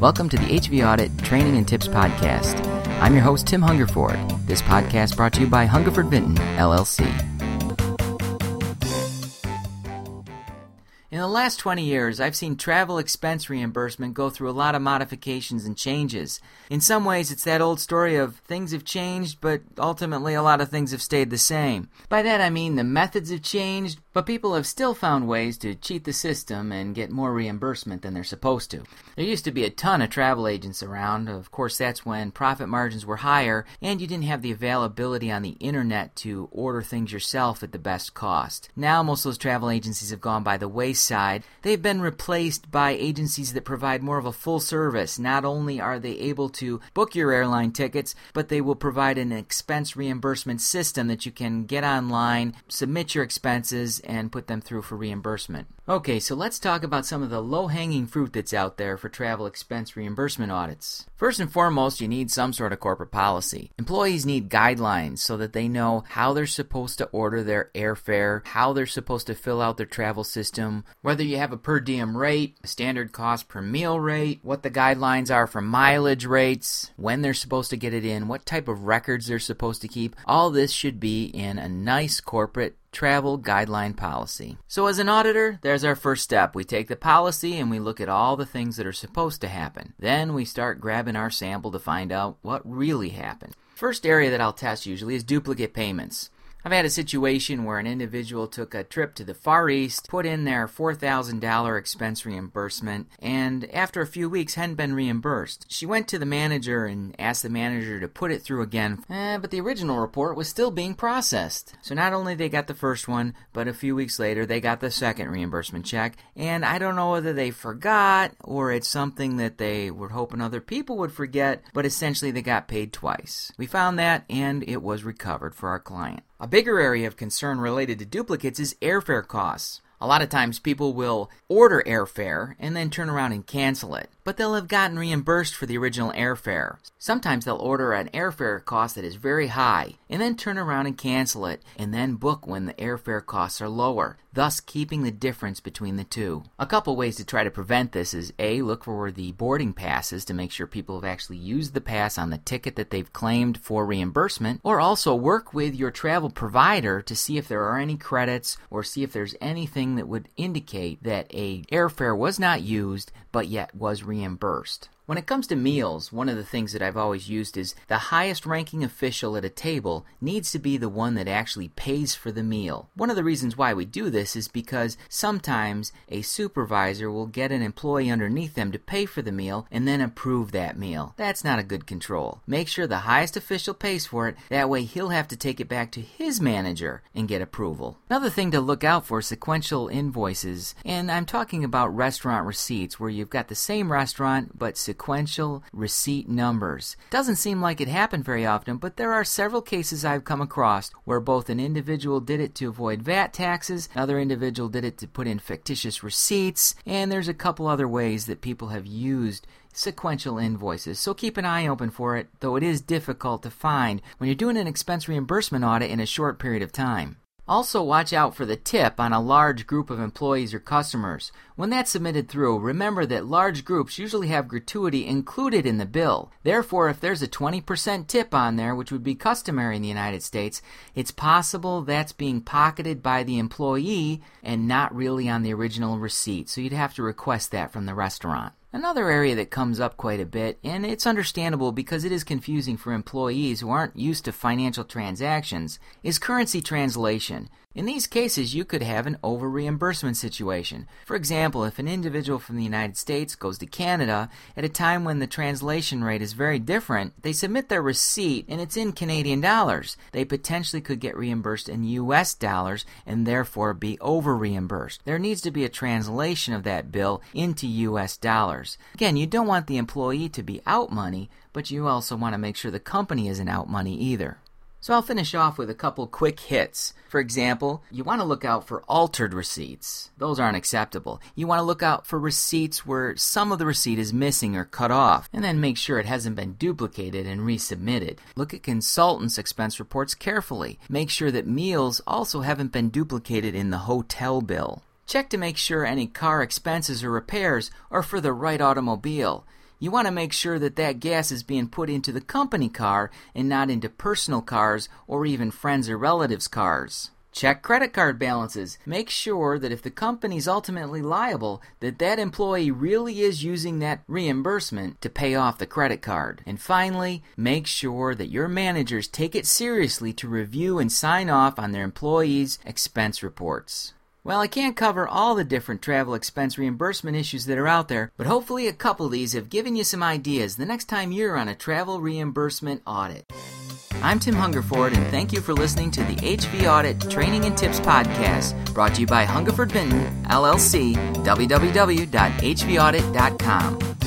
Welcome to the HV Audit Training and Tips Podcast. I'm your host, Tim Hungerford. This podcast brought to you by Hungerford Vinton, LLC. In the last 20 years, I've seen travel expense reimbursement go through a lot of modifications and changes. In some ways, it's that old story of things have changed, but ultimately a lot of things have stayed the same. By that I mean the methods have changed, but people have still found ways to cheat the system and get more reimbursement than they're supposed to. There used to be a ton of travel agents around. Of course, that's when profit margins were higher and you didn't have the availability on the internet to order things yourself at the best cost. Now, most of those travel agencies have gone by the wayside. They've been replaced by agencies that provide more of a full service. Not only are they able to book your airline tickets, but they will provide an expense reimbursement system that you can get online, submit your expenses, and put them through for reimbursement. Okay, so let's talk about some of the low hanging fruit that's out there for travel expense reimbursement audits. First and foremost, you need some sort of corporate policy. Employees need guidelines so that they know how they're supposed to order their airfare, how they're supposed to fill out their travel system, whether you have a per diem rate, a standard cost per meal rate, what the guidelines are for mileage rates, when they're supposed to get it in, what type of records they're supposed to keep. All this should be in a nice corporate travel guideline policy. So, as an auditor, there's our first step. We take the policy and we look at all the things that are supposed to happen. Then we start grabbing our sample to find out what really happened. First area that I'll test usually is duplicate payments. I've had a situation where an individual took a trip to the Far East, put in their $4,000 expense reimbursement, and after a few weeks hadn't been reimbursed. She went to the manager and asked the manager to put it through again, eh, but the original report was still being processed. So not only they got the first one, but a few weeks later they got the second reimbursement check, and I don't know whether they forgot or it's something that they were hoping other people would forget, but essentially they got paid twice. We found that and it was recovered for our client. A bigger area of concern related to duplicates is airfare costs. A lot of times people will order airfare and then turn around and cancel it, but they'll have gotten reimbursed for the original airfare. Sometimes they'll order an airfare cost that is very high and then turn around and cancel it and then book when the airfare costs are lower, thus keeping the difference between the two. A couple ways to try to prevent this is A, look for the boarding passes to make sure people have actually used the pass on the ticket that they've claimed for reimbursement, or also work with your travel provider to see if there are any credits or see if there's anything that would indicate that a airfare was not used but yet was reimbursed reimbursed. When it comes to meals, one of the things that I've always used is the highest ranking official at a table needs to be the one that actually pays for the meal. One of the reasons why we do this is because sometimes a supervisor will get an employee underneath them to pay for the meal and then approve that meal. That's not a good control. Make sure the highest official pays for it, that way he'll have to take it back to his manager and get approval. Another thing to look out for sequential invoices, and I'm talking about restaurant receipts where you've got the same restaurant but sequential sequential receipt numbers. Doesn't seem like it happened very often, but there are several cases I've come across where both an individual did it to avoid VAT taxes, another individual did it to put in fictitious receipts, and there's a couple other ways that people have used sequential invoices. So keep an eye open for it, though it is difficult to find when you're doing an expense reimbursement audit in a short period of time. Also, watch out for the tip on a large group of employees or customers. When that's submitted through, remember that large groups usually have gratuity included in the bill. Therefore, if there's a 20% tip on there, which would be customary in the United States, it's possible that's being pocketed by the employee and not really on the original receipt. So you'd have to request that from the restaurant. Another area that comes up quite a bit, and it's understandable because it is confusing for employees who aren't used to financial transactions, is currency translation. In these cases, you could have an over reimbursement situation. For example, if an individual from the United States goes to Canada at a time when the translation rate is very different, they submit their receipt and it's in Canadian dollars. They potentially could get reimbursed in US dollars and therefore be over reimbursed. There needs to be a translation of that bill into US dollars. Again, you don't want the employee to be out money, but you also want to make sure the company isn't out money either. So I'll finish off with a couple quick hits. For example, you want to look out for altered receipts. Those aren't acceptable. You want to look out for receipts where some of the receipt is missing or cut off, and then make sure it hasn't been duplicated and resubmitted. Look at consultants' expense reports carefully. Make sure that meals also haven't been duplicated in the hotel bill. Check to make sure any car expenses or repairs are for the right automobile. You want to make sure that that gas is being put into the company car and not into personal cars or even friends or relatives' cars. Check credit card balances. Make sure that if the company's ultimately liable, that that employee really is using that reimbursement to pay off the credit card. And finally, make sure that your managers take it seriously to review and sign off on their employees' expense reports. Well, I can't cover all the different travel expense reimbursement issues that are out there, but hopefully a couple of these have given you some ideas the next time you're on a travel reimbursement audit. I'm Tim Hungerford, and thank you for listening to the HV Audit Training and Tips Podcast, brought to you by Hungerford Vinton, LLC, www.hvaudit.com.